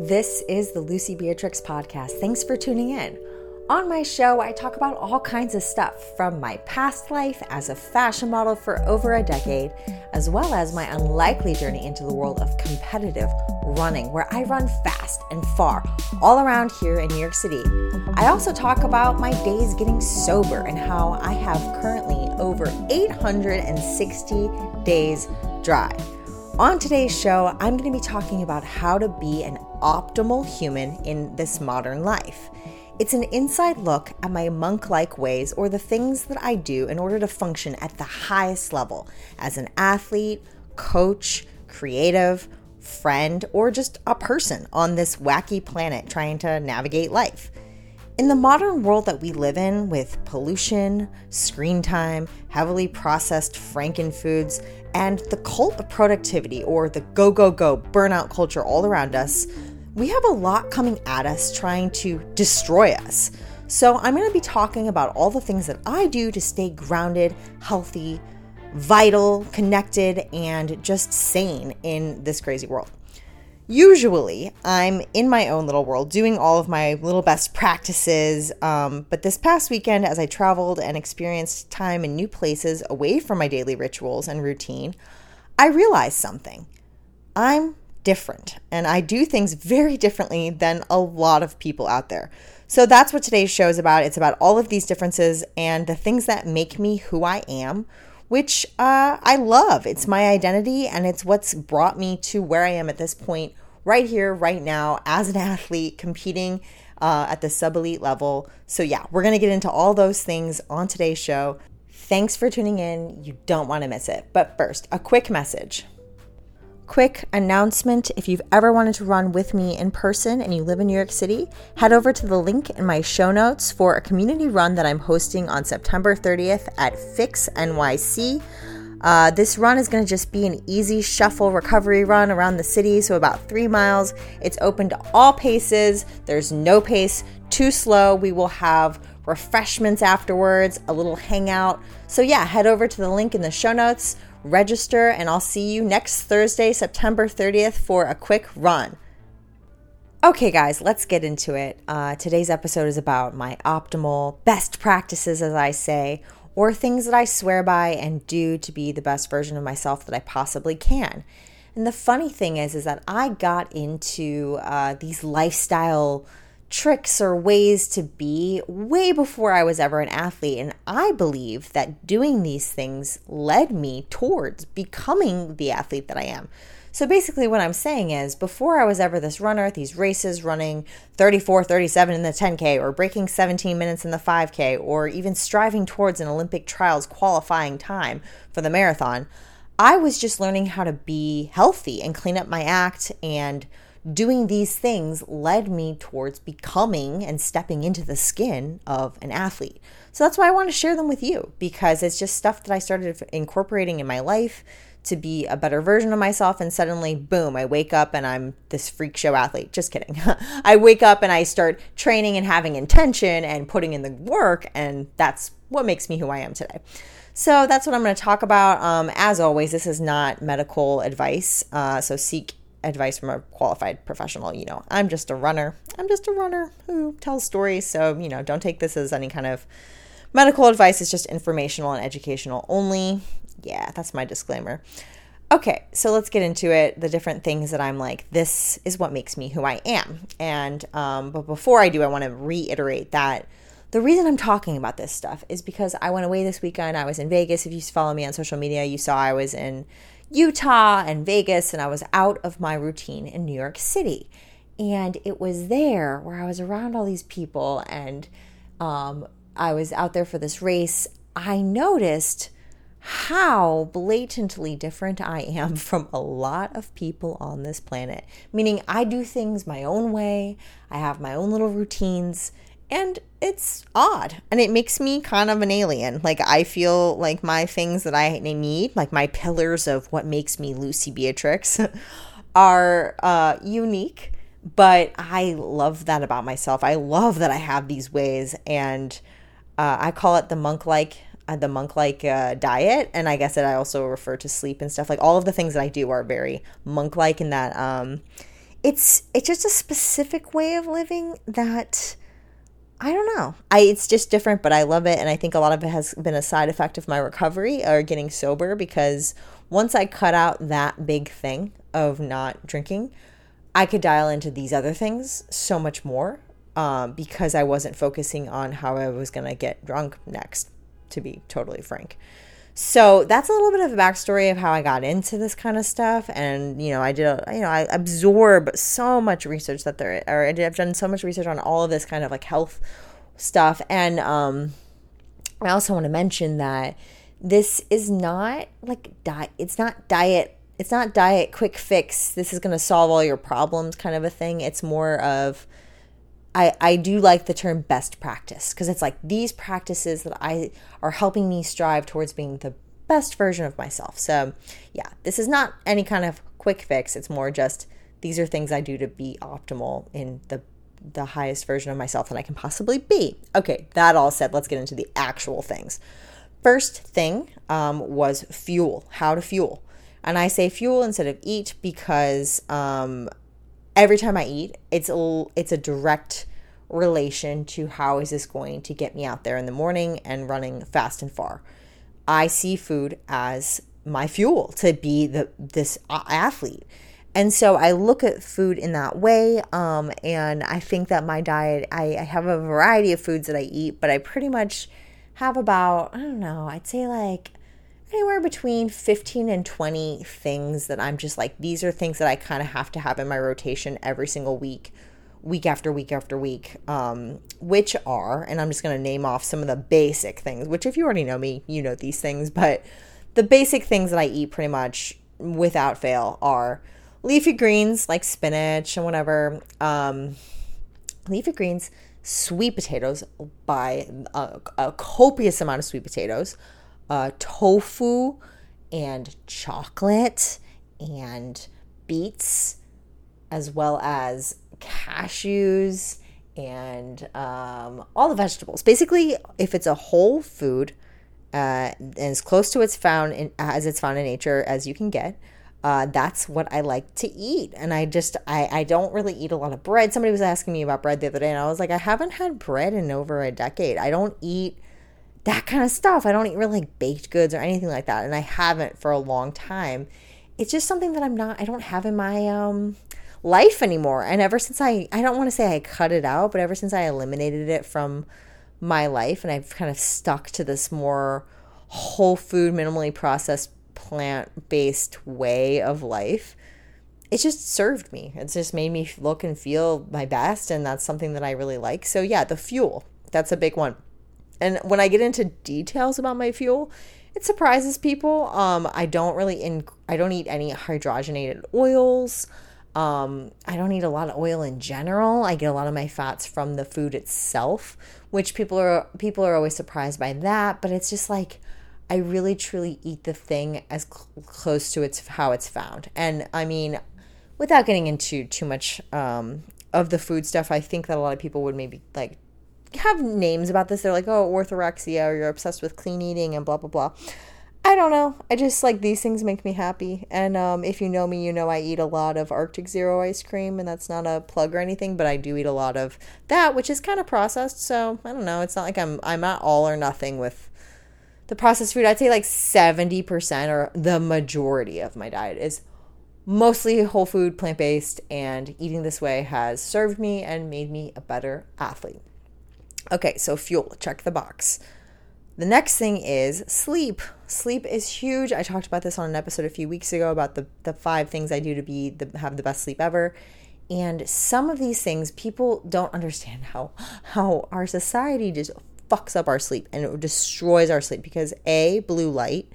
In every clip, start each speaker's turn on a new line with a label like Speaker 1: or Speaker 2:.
Speaker 1: This is the Lucie Beatrix podcast. Thanks for tuning in. On my show, I talk about all kinds of stuff from my past life as a fashion model for over a decade, as well as my unlikely journey into the world of competitive running, where I run fast and far all around here in New York City. I also talk about my days getting sober and how I have currently over 860 days dry. On today's show, I'm going to be talking about how to be an optimal human in this modern life. It's an inside look at my monk like ways or the things that I do in order to function at the highest level as an athlete, coach, creative, friend, or just a person on this wacky planet trying to navigate life. In the modern world that we live in, with pollution, screen time, heavily processed frankenfoods, and the cult of productivity or the go, go, go burnout culture all around us, we have a lot coming at us trying to destroy us. So, I'm going to be talking about all the things that I do to stay grounded, healthy, vital, connected, and just sane in this crazy world. Usually, I'm in my own little world doing all of my little best practices. Um, but this past weekend, as I traveled and experienced time in new places away from my daily rituals and routine, I realized something. I'm different and I do things very differently than a lot of people out there. So that's what today's show is about. It's about all of these differences and the things that make me who I am, which uh, I love. It's my identity and it's what's brought me to where I am at this point, right here, right now, as an athlete competing uh, at the sub elite level. So, yeah, we're going to get into all those things on today's show. Thanks for tuning in. You don't want to miss it. But first, a quick message. Quick announcement if you've ever wanted to run with me in person and you live in New York City, head over to the link in my show notes for a community run that I'm hosting on September 30th at Fics NYC. Uh, this run is going to just be an easy shuffle recovery run around the city, so about three miles. It's open to all paces, there's no pace too slow. We will have refreshments afterwards, a little hangout. So, yeah, head over to the link in the show notes register, and I'll see you next Thursday, September 30th, for a quick run. Okay, guys, let's get into it. Uh, today's episode is about my optimal best practices, as I say, or things that I swear by and do to be the best version of myself that I possibly can. And the funny thing is, is that I got into uh, these lifestyle tricks or ways to be way before I was ever an athlete. And I believe that doing these things led me towards becoming the athlete that I am. So basically, what I'm saying is, before I was ever this runner, these races running 34, 37 in the 10K, or breaking 17 minutes in the 5K, or even striving towards an Olympic trials qualifying time for the marathon, I was just learning how to be healthy and clean up my act and doing these things led me towards becoming and stepping into the skin of an athlete. So that's why I want to share them with you because it's just stuff that I started incorporating in my life to be a better version of myself. And suddenly, boom, I wake up and I'm this freak show athlete. Just kidding. I wake up and I start training and having intention and putting in the work. And that's what makes me who I am today. So that's what I'm going to talk about. Um, as always, this is not medical advice. Uh, so seek advice from a qualified professional. You know, I'm just a runner. I'm just a runner who tells stories. So, you know, don't take this as any kind of medical advice. It's just informational and educational only. Yeah, that's my disclaimer. Okay, so let's get into it. The different things that I'm like, this is what makes me who I am. And, um, but before I do, I want to reiterate that the reason I'm talking about this stuff is because I went away this weekend. I was in Vegas. If you follow me on social media, you saw I was in Utah and Vegas, and I was out of my routine in New York City. And it was there where I was around all these people and um, I was out there for this race. I noticed how blatantly different I am from a lot of people on this planet. Meaning, I do things my own way, I have my own little routines, and it's odd and it makes me kind of an alien. Like i feel like my things that i need like my pillars of what makes me lucie beatrix are uh, unique but i love that about myself. I love that i have these ways and uh, i call it the monk like uh, the monk like uh, diet. And i guess that i also refer to sleep and stuff. Like all of the things that i do are very monk like in that um, it's it's just a specific way of living that I don't know. I it's just different, but I love it and I think a lot of it has been a side effect of my recovery or getting sober because once I cut out that big thing of not drinking, I could dial into these other things so much more um, because I wasn't focusing on how I was going to get drunk next, to be totally frank. So that's a little bit of a backstory of how I got into this kind of stuff. And, you know, I did, you know, I absorb so much research that there, or I did, I've done so much research on all of this kind of like health stuff. And um, I also want to mention that this is not like diet, it's not diet, it's not diet quick fix. This is going to solve all your problems kind of a thing. It's more of, I, I do like the term best practice because it's like these practices that I are helping me strive towards being the best version of myself. So, yeah, this is not any kind of quick fix. It's more just these are things I do to be optimal in the the highest version of myself that I can possibly be. Okay, that all said, let's get into the actual things. First thing um, was fuel, how to fuel. And I say fuel instead of eat because um, every time I eat, it's a, it's a direct relation to how is this going to get me out there in the morning and running fast and far. I see food as my fuel to be the this athlete. And so I look at food in that way. Um, and I think that my diet, I, I have a variety of foods that I eat, but I pretty much have about, I don't know, I'd say like anywhere between 15 and 20 things that I'm just like, these are things that I kind of have to have in my rotation every single week, week after week after week, um, which are, and I'm just going to name off some of the basic things, which if you already know me, you know these things, but the basic things that I eat pretty much without fail are leafy greens like spinach and whatever, um, leafy greens, sweet potatoes, buy a, a copious amount of sweet potatoes uh, tofu and chocolate and beets, as well as cashews and um, all the vegetables. Basically, if it's a whole food uh, and as close to its found in, as it's found in nature as you can get, uh, that's what I like to eat. And I just, I, I don't really eat a lot of bread. Somebody was asking me about bread the other day, and I was like, I haven't had bread in over a decade. I don't eat that kind of stuff. I don't eat really like baked goods or anything like that, and I haven't for a long time. It's just something that I'm not. I don't have in my um life anymore. And ever since I, I don't want to say I cut it out, but ever since I eliminated it from my life, and I've kind of stuck to this more whole food, minimally processed, plant based way of life. It just served me. It's just made me look and feel my best, and that's something that I really like. So, yeah, the fuel, that's a big one. And when I get into details about my fuel, it surprises people. Um, I don't really in I don't eat any hydrogenated oils. Um, I don't eat a lot of oil in general. I get a lot of my fats from the food itself, which people are people are always surprised by that. But it's just like I really truly eat the thing as cl- close to its how it's found. And I mean, without getting into too much um, of the food stuff, I think that a lot of people would maybe like have names about this. They're like, oh, orthorexia, or you're obsessed with clean eating, and blah, blah, blah. I don't know. I just like these things make me happy. And um, if you know me, you know I eat a lot of Arctic Zero ice cream, and that's not a plug or anything, but I do eat a lot of that, which is kind of processed. So I don't know. It's not like I'm I'm not all or nothing with the processed food. I'd say like seventy percent or the majority of my diet is mostly whole food, plant based, and eating this way has served me and made me a better athlete. Okay, so fuel, check the box. The next thing is sleep. Sleep is huge. I talked about this on an episode a few weeks ago about the, the five things I do to be the, have the best sleep ever. And some of these things people don't understand how how our society just fucks up our sleep and it destroys our sleep because a blue light,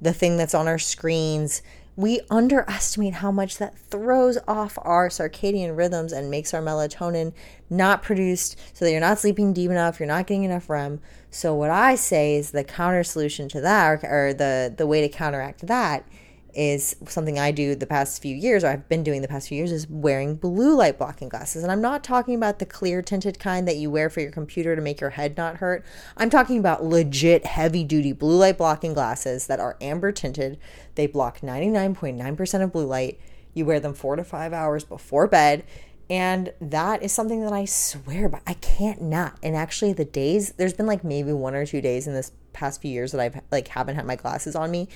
Speaker 1: the thing that's on our screens, we underestimate how much that throws off our circadian rhythms and makes our melatonin not produced so that you're not sleeping deep enough, you're not getting enough REM. So what I say is the counter solution to that or, or the the way to counteract that is something I do the past few years, or I've been doing the past few years, is wearing blue light blocking glasses. And I'm not talking about the clear tinted kind that you wear for your computer to make your head not hurt. I'm talking about legit heavy duty blue light blocking glasses that are amber tinted. They block 99.9% of blue light. You wear them four to five hours before bed. And that is something that I swear by. I can't not. And actually, the days, there's been like maybe one or two days in this past few years that I've like haven't had my glasses on me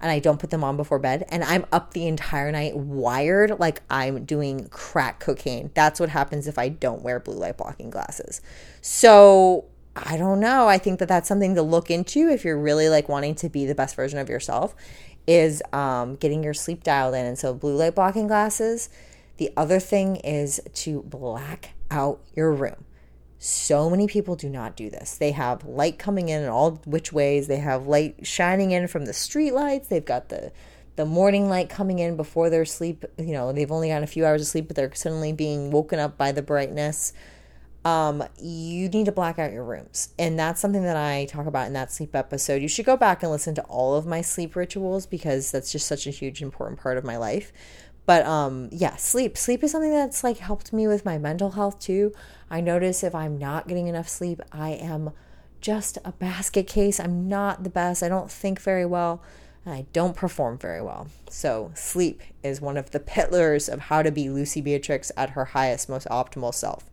Speaker 1: and I don't put them on before bed and I'm up the entire night wired like I'm doing crack cocaine. That's what happens if I don't wear blue light blocking glasses. So, I don't know. I think that that's something to look into if you're really like wanting to be the best version of yourself is um, getting your sleep dialed in. And so blue light blocking glasses. The other thing is to black out your room. So many people do not do this. They have light coming in in all which ways. They have light shining in from the street lights. They've got the the morning light coming in before their sleep. You know, they've only got a few hours of sleep, but they're suddenly being woken up by the brightness. Um, you need to black out your rooms. And that's something that I talk about in that sleep episode. You should go back and listen to all of my sleep rituals because that's just such a huge important part of my life. But um yeah, sleep. Sleep is something that's like helped me with my mental health too. I notice if I'm not getting enough sleep, I am just a basket case. I'm not the best. I don't think very well. And I don't perform very well. So, sleep is one of the pillars of how to be Lucie Beatrix at her highest, most optimal self.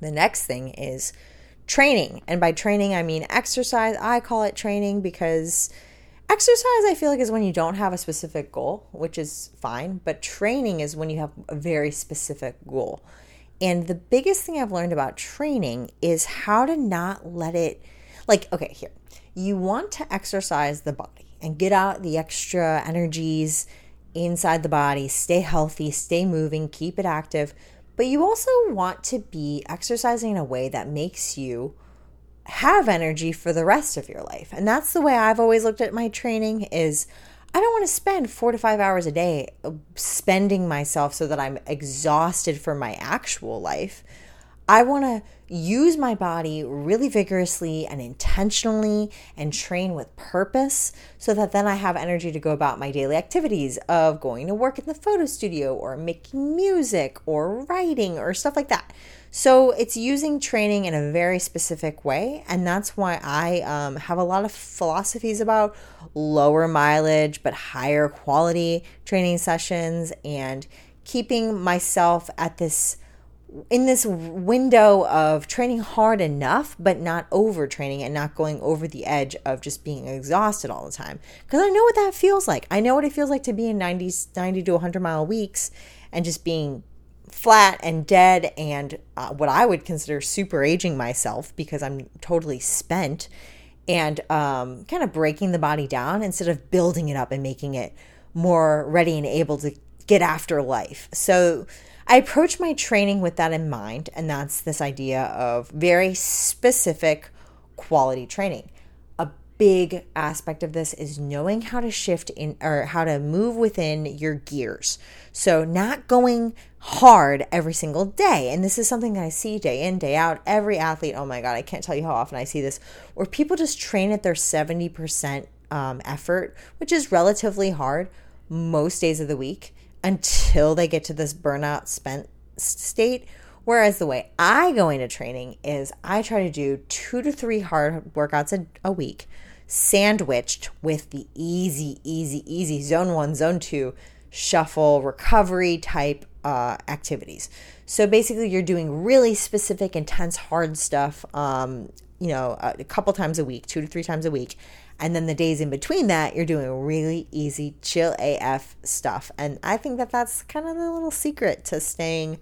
Speaker 1: The next thing is training. And by training, I mean exercise. I call it training because Exercise, I feel like, is when you don't have a specific goal, which is fine, but training is when you have a very specific goal. And the biggest thing I've learned about training is how to not let it, like, okay, here, you want to exercise the body and get out the extra energies inside the body, stay healthy, stay moving, keep it active, but you also want to be exercising in a way that makes you have energy for the rest of your life. And that's the way I've always looked at my training is I don't want to spend 4 to 5 hours a day spending myself so that I'm exhausted for my actual life. I want to use my body really vigorously and intentionally and train with purpose so that then I have energy to go about my daily activities of going to work in the photo studio or making music or writing or stuff like that. So it's using training in a very specific way. And that's why I um, have a lot of philosophies about lower mileage but higher quality training sessions and keeping myself at this in this window of training hard enough but not overtraining and not going over the edge of just being exhausted all the time because i know what that feels like i know what it feels like to be in 90 90 to 100 mile weeks and just being flat and dead and uh, what I would consider super aging myself because I'm totally spent and um, kind of breaking the body down instead of building it up and making it more ready and able to get after life. So I approach my training with that in mind, and that's this idea of very specific quality training big aspect of this is knowing how to shift in or how to move within your gears. So, not going hard every single day. And this is something that I see day in, day out. Every athlete, oh my God, I can't tell you how often I see this, where people just train at their 70% um, effort, which is relatively hard most days of the week until they get to this burnout spent state. Whereas the way I go into training is I try to do two to three hard workouts a, a week sandwiched with the easy, easy, easy zone one, zone two shuffle recovery type uh, activities. So basically, you're doing really specific, intense, hard stuff, um, you know, a, a couple times a week, two to three times a week. And then the days in between that, you're doing really easy, chill AF stuff. And I think that that's kind of the little secret to staying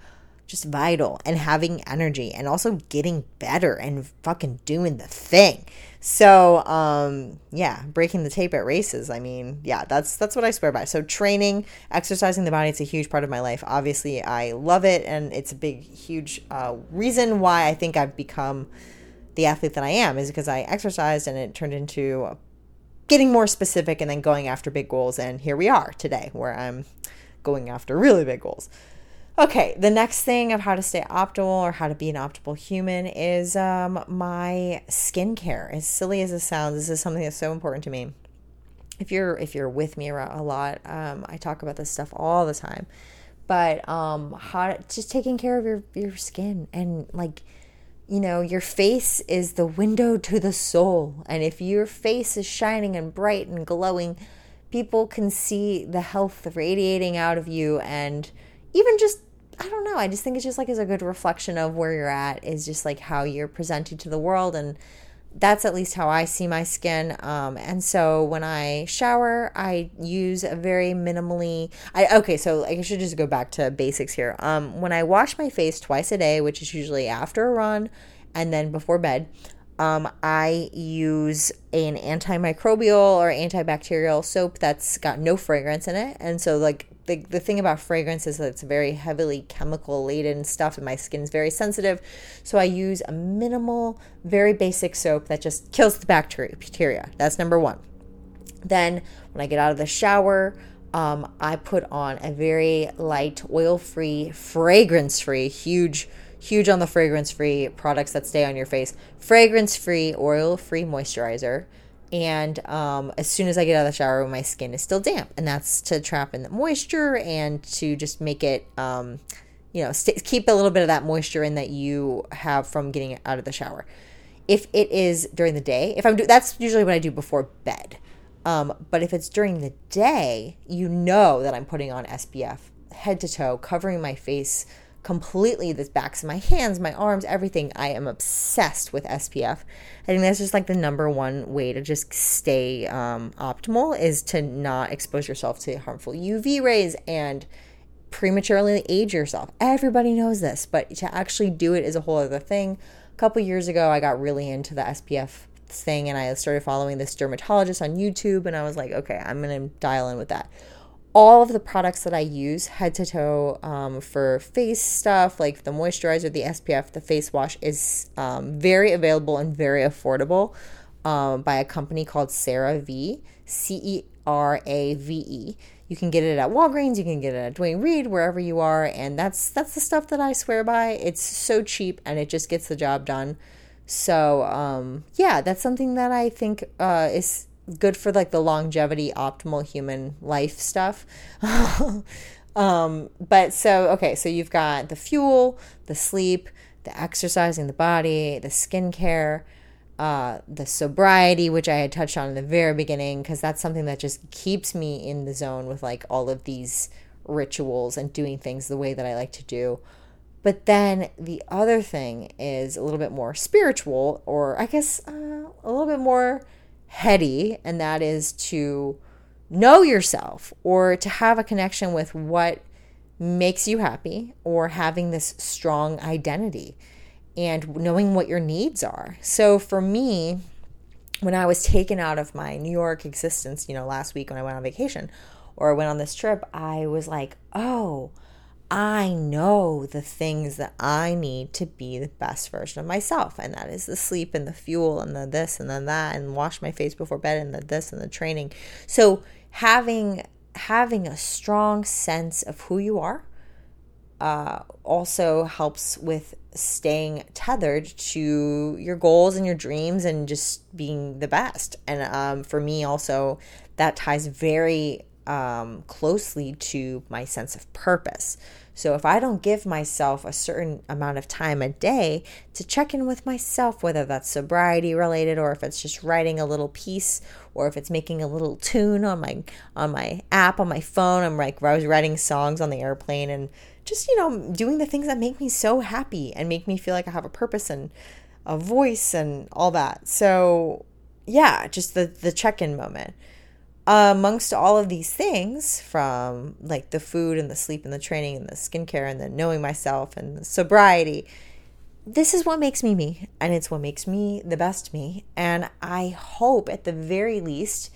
Speaker 1: just vital and having energy and also getting better and fucking doing the thing. So, um, yeah, breaking the tape at races. I mean, yeah, that's that's what I swear by. So, training, exercising the body, it's a huge part of my life. Obviously, I love it, and it's a big, huge uh, reason why I think I've become the athlete that I am is because I exercised and it turned into getting more specific and then going after big goals. And here we are today, where I'm going after really big goals. Okay, the next thing of how to stay optimal or how to be an optimal human is um, my skincare. As silly as it sounds, this is something that's so important to me. If you're if you're with me a lot, um, I talk about this stuff all the time. But um, how to, just taking care of your your skin and like you know your face is the window to the soul, and if your face is shining and bright and glowing people can see the health radiating out of you and even just I don't know. I just think it's just like is a good reflection of where you're at is just like how you're presented to the world and that's at least how I see my skin. Um, and so when I shower, I use a very minimally. I okay, so I should just go back to basics here. Um, when I wash my face twice a day, which is usually after a run and then before bed, um, I use an antimicrobial or antibacterial soap that's got no fragrance in it, and so like the, the thing about fragrance is that it's very heavily chemical laden stuff and my skin is very sensitive. So i use a minimal very basic soap that just kills the bacteria that's number one. Then when i get out of the shower um, i put on a very light oil free fragrance free huge huge on the fragrance free products that stay on your face. Fragrance free oil free moisturizer and um, as soon as I get out of the shower, my skin is still damp, and that's to trap in the moisture and to just make it, um, you know, st- keep a little bit of that moisture in that you have from getting out of the shower. If it is during the day, if I'm do- that's usually what I do before bed. Um, but if it's during the day, you know that I'm putting on SPF head to toe, covering my face completely the backs of my hands, my arms, everything. I am obsessed with SPF. I think that's just like the number one way to just stay um, optimal is to not expose yourself to harmful UV rays and prematurely age yourself. Everybody knows this, but to actually do it is a whole other thing. A couple years ago, I got really into the SPF thing and I started following this dermatologist on YouTube and I was like, okay, I'm going to dial in with that all of the products that I use head to toe um, for face stuff, like the moisturizer, the SPF, the face wash, is um, very available and very affordable um, by a company called CeraVe, C E R A V E. You can get it at Walgreens, you can get it at Duane Reade, wherever you are, and that's that's the stuff that I swear by. It's so cheap and it just gets the job done. So um, yeah, that's something that I think uh, is good for like the longevity optimal human life stuff. Um but so okay so you've got the fuel the sleep the exercising the body the skincare uh the sobriety which i had touched on in the very beginning because that's something that just keeps me in the zone with like all of these rituals and doing things the way that i like to do. But then the other thing is a little bit more spiritual or i guess uh, a little bit more heady, and that is to know yourself or to have a connection with what makes you happy or having this strong identity and knowing what your needs are. So for me, when I was taken out of my New York existence, you know, last week when I went on vacation or went on this trip, I was like, oh, I know the things that I need to be the best version of myself. And that is the sleep and the fuel and the this and then that and wash my face before bed and the this and the training. So having having a strong sense of who you are uh, also helps with staying tethered to your goals and your dreams and just being the best. And um, for me, also, that ties very um, closely to my sense of purpose. So if I don't give myself a certain amount of time a day to check in with myself, whether that's sobriety related or if it's just writing a little piece or if it's making a little tune on my on my app on my phone, I'm like I was writing songs on the airplane and just you know doing the things that make me so happy and make me feel like I have a purpose and a voice and all that. So yeah, just the the check-in moment amongst all of these things from like the food and the sleep and the training and the skincare and the knowing myself and the sobriety this is what makes me me and it's what makes me the best me. And i hope at the very least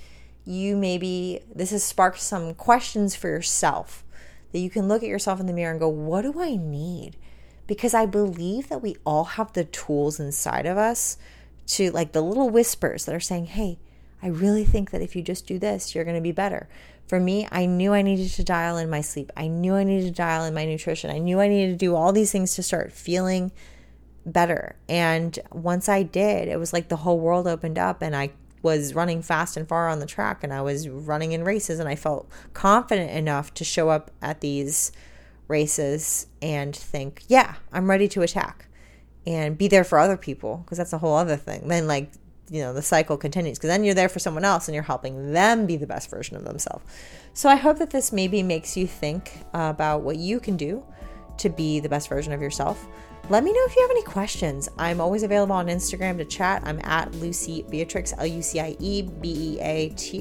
Speaker 1: you maybe this has sparked some questions for yourself that you can look at yourself in the mirror and go what do i need? Because i believe that we all have the tools inside of us to like the little whispers that are saying hey I really think that if you just do this, you're going to be better. For me, I knew I needed to dial in my sleep. I knew I needed to dial in my nutrition. I knew I needed to do all these things to start feeling better. And once I did, it was like the whole world opened up and I was running fast and far on the track and I was running in races and I felt confident enough to show up at these races and think, yeah, I'm ready to attack and be there for other people because that's a whole other thing. Then like you know the cycle continues because then you're there for someone else and you're helping them be the best version of themselves. So i hope that this maybe makes you think about what you can do to be the best version of yourself. Let me know if you have any questions. I'm always available on instagram to chat. I'm at lucie beatrix l-u-c-i-e b-e-a-t-r-i-x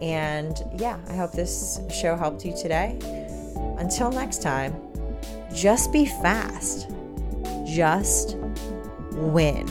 Speaker 1: and yeah i hope this show helped you today. Until next time just be fast. Just win